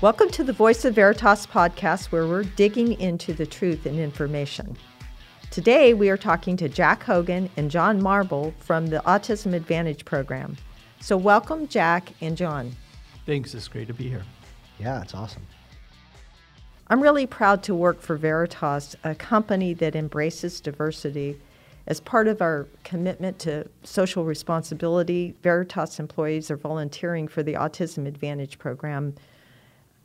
Welcome to the Voice of Veritas podcast, where we're digging into the truth and information. Today, we are talking to Jack Hogan and John Marble from the Autism Advantage program. So, welcome, Jack and John. Thanks. It's great to be here. Yeah, it's awesome. I'm really proud to work for Veritas, a company that embraces diversity. As part of our commitment to social responsibility, Veritas employees are volunteering for the Autism Advantage program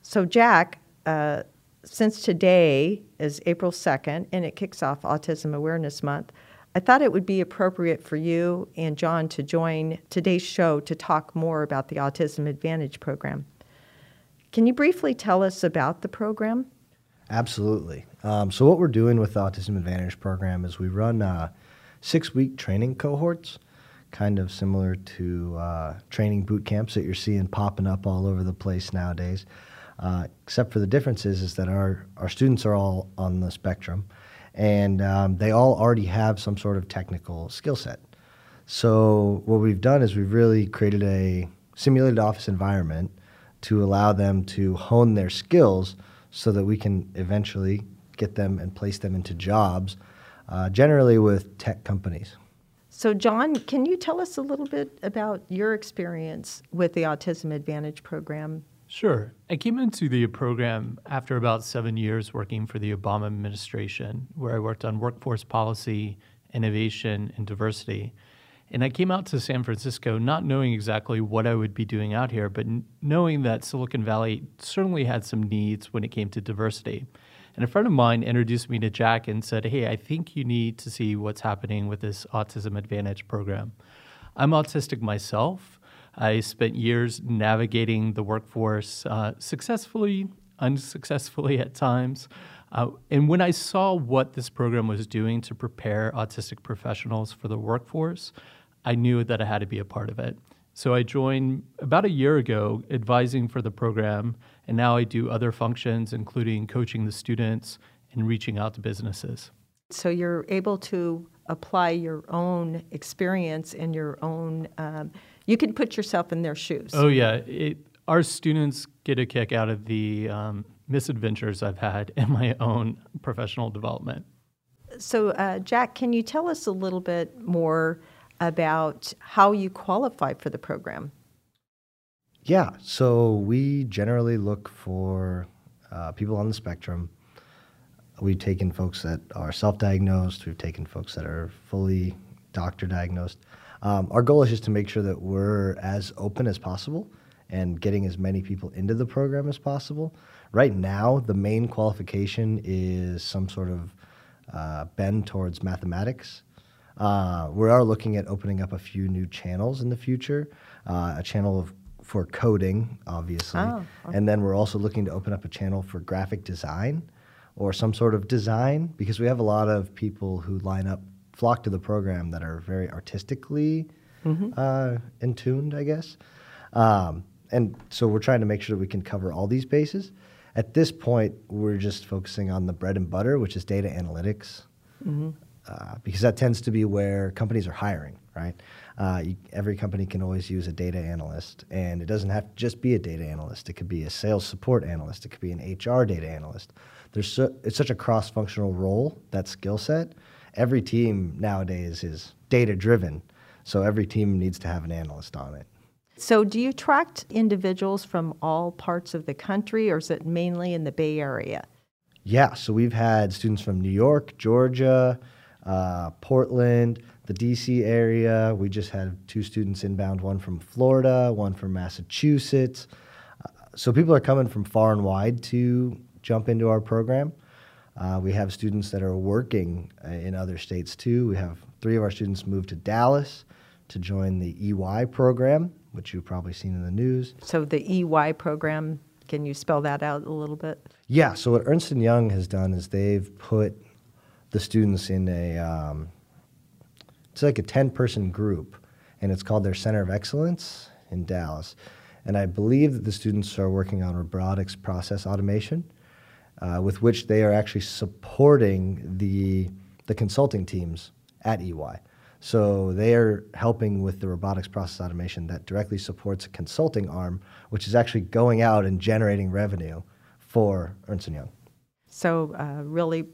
so, Jack, uh, since today is April 2nd and it kicks off Autism Awareness Month, I thought it would be appropriate for you and John to join today's show to talk more about the Autism Advantage program. Can you briefly tell us about the program? Absolutely. Um, so, what we're doing with the Autism Advantage program is we run uh, six week training cohorts, kind of similar to uh, training boot camps that you're seeing popping up all over the place nowadays. Uh, except for the differences is that our, our students are all on the spectrum and um, they all already have some sort of technical skill set. So what we've done is we've really created a simulated office environment to allow them to hone their skills so that we can eventually get them and place them into jobs, uh, generally with tech companies. So, John, can you tell us a little bit about your experience with the Autism Advantage program Sure. I came into the program after about seven years working for the Obama administration, where I worked on workforce policy, innovation, and diversity. And I came out to San Francisco not knowing exactly what I would be doing out here, but knowing that Silicon Valley certainly had some needs when it came to diversity. And a friend of mine introduced me to Jack and said, Hey, I think you need to see what's happening with this Autism Advantage program. I'm autistic myself. I spent years navigating the workforce uh, successfully, unsuccessfully at times. Uh, and when I saw what this program was doing to prepare autistic professionals for the workforce, I knew that I had to be a part of it. So I joined about a year ago advising for the program, and now I do other functions, including coaching the students and reaching out to businesses. So you're able to apply your own experience and your own um, you can put yourself in their shoes. Oh yeah, it, our students get a kick out of the um, misadventures I've had in my own professional development. So, uh, Jack, can you tell us a little bit more about how you qualify for the program? Yeah, so we generally look for uh, people on the spectrum. We've taken folks that are self diagnosed, we've taken folks that are fully doctor diagnosed. Um, our goal is just to make sure that we're as open as possible and getting as many people into the program as possible. Right now, the main qualification is some sort of uh, bend towards mathematics. Uh, we are looking at opening up a few new channels in the future, uh, a channel of, for coding, obviously, oh, okay. and then we're also looking to open up a channel for graphic design or some sort of design because we have a lot of people who line up flock to the program that are very artistically mm-hmm. uh, in tuned, I guess. Um, and so we're trying to make sure that we can cover all these bases. At this point, we're just focusing on the bread and butter, which is data analytics, mm-hmm. uh, because that tends to be where companies are hiring, right? Uh, you, every company can always use a data analyst, and it doesn't have to just be a data analyst. It could be a sales support analyst. It could be an HR data analyst. There's so, it's such a cross-functional role, that skill set, every team nowadays is data driven. So every team needs to have an analyst on it. So, do you attract individuals from all parts of the country, or is it mainly in the Bay Area? Yeah, so we've had students from New York, Georgia, uh, Portland, the DC area. We just had two students inbound, one from Florida, one from Massachusetts. Uh, so, people are coming from far and wide to jump into our program. Uh, we have students that are working uh, in other states too. We have three of our students moved to Dallas to join the EY program, which you've probably seen in the news. So the EY program, can you spell that out a little bit? Yeah. So what Ernst and Young has done is they've put the students in a um, it's like a ten person group, and it's called their Center of Excellence in Dallas. And I believe that the students are working on robotics process automation uh, with which they are actually supporting the, the consulting teams at EY. So they are helping with the robotics process automation that directly supports a consulting arm, which is actually going out and generating revenue for Ernst & Young. So uh, really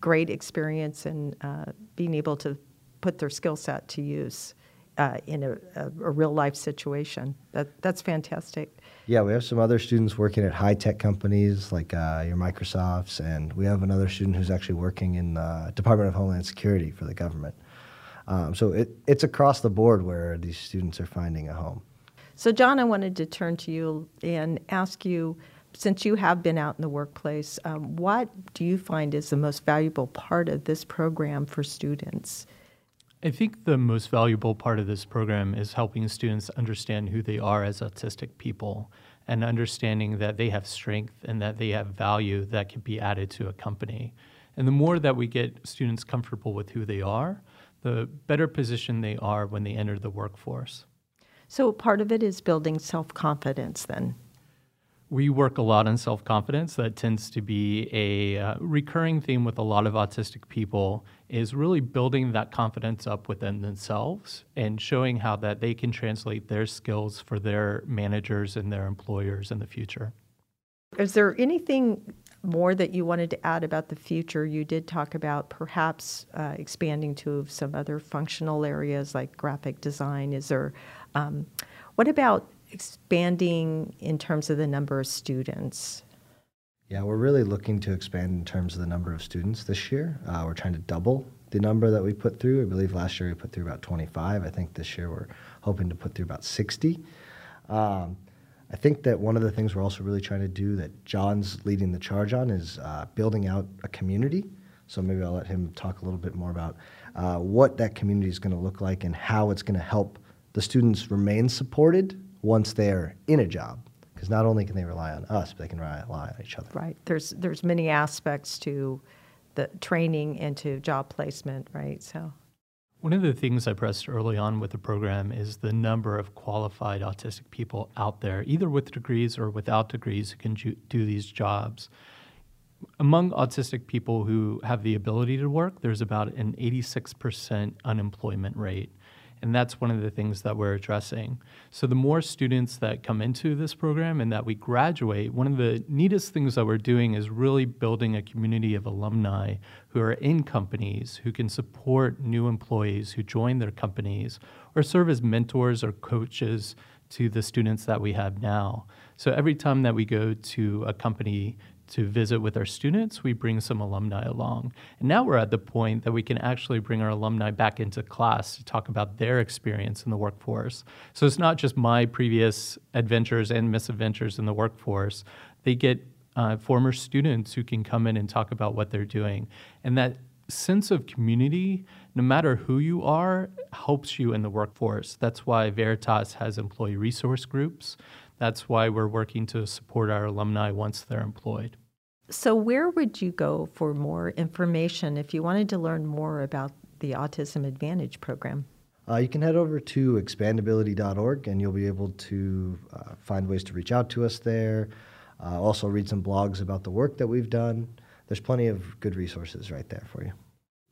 great experience in uh, being able to put their skill set to use uh, in a, a, a, real life situation. That, that's fantastic. Yeah, we have some other students working at high tech companies like uh, your Microsofts, and we have another student who's actually working in the Department of Homeland Security for the government. Um, so it, it's across the board where these students are finding a home. So, John, I wanted to turn to you and ask you since you have been out in the workplace, um, what do you find is the most valuable part of this program for students? I think the most valuable part of this program is helping students understand who they are as autistic people and understanding that they have strength and that they have value that can be added to a company. And the more that we get students comfortable with who they are, the better position they are when they enter the workforce. So part of it is building self confidence then. We work a lot on self confidence. That tends to be a uh, recurring theme with a lot of autistic people is really building that confidence up within themselves and showing how that they can translate their skills for their managers and their employers in the future. Is there anything more that you wanted to add about the future? You did talk about perhaps uh, expanding to some other functional areas like graphic design. Is there, um, what about expanding in terms of the number of students? Yeah, we're really looking to expand in terms of the number of students this year. Uh, we're trying to double the number that we put through. I believe last year we put through about 25. I think this year we're hoping to put through about 60. Um, I think that one of the things we're also really trying to do that John's leading the charge on is uh, building out a community. So maybe I'll let him talk a little bit more about uh, what that community is going to look like and how it's going to help the students remain supported once they're in a job. Because not only can they rely on us, but they can rely on each other. Right. There's there's many aspects to the training and to job placement, right? So one of the things I pressed early on with the program is the number of qualified autistic people out there, either with degrees or without degrees, who can do these jobs. Among autistic people who have the ability to work, there's about an 86% unemployment rate. And that's one of the things that we're addressing. So, the more students that come into this program and that we graduate, one of the neatest things that we're doing is really building a community of alumni who are in companies who can support new employees who join their companies or serve as mentors or coaches to the students that we have now. So, every time that we go to a company to visit with our students, we bring some alumni along. And now we're at the point that we can actually bring our alumni back into class to talk about their experience in the workforce. So it's not just my previous adventures and misadventures in the workforce. They get uh, former students who can come in and talk about what they're doing. And that sense of community, no matter who you are, helps you in the workforce. That's why Veritas has employee resource groups. That's why we're working to support our alumni once they're employed. So, where would you go for more information if you wanted to learn more about the Autism Advantage program? Uh, you can head over to expandability.org and you'll be able to uh, find ways to reach out to us there. Uh, also, read some blogs about the work that we've done. There's plenty of good resources right there for you.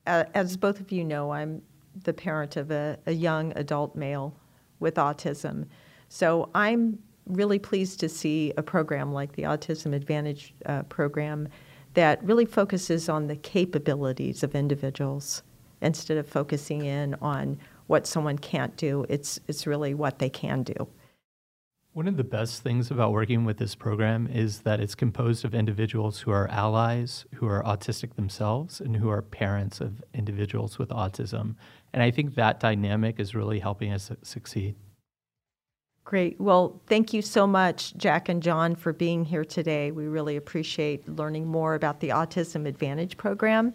as both of you know, I'm the parent of a, a young adult male with autism. So, I'm really pleased to see a program like the Autism Advantage uh, program that really focuses on the capabilities of individuals instead of focusing in on what someone can't do. It's, it's really what they can do. One of the best things about working with this program is that it's composed of individuals who are allies, who are autistic themselves, and who are parents of individuals with autism. And I think that dynamic is really helping us succeed. Great. Well, thank you so much, Jack and John, for being here today. We really appreciate learning more about the Autism Advantage program.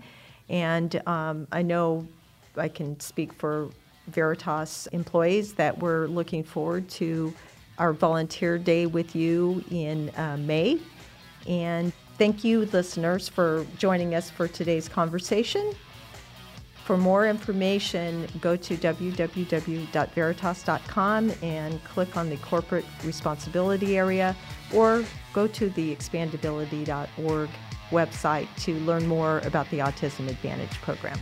And um, I know I can speak for Veritas employees that we're looking forward to our volunteer day with you in uh, May. And thank you, listeners, for joining us for today's conversation. For more information, go to www.veritas.com and click on the corporate responsibility area or go to the expandability.org website to learn more about the Autism Advantage program.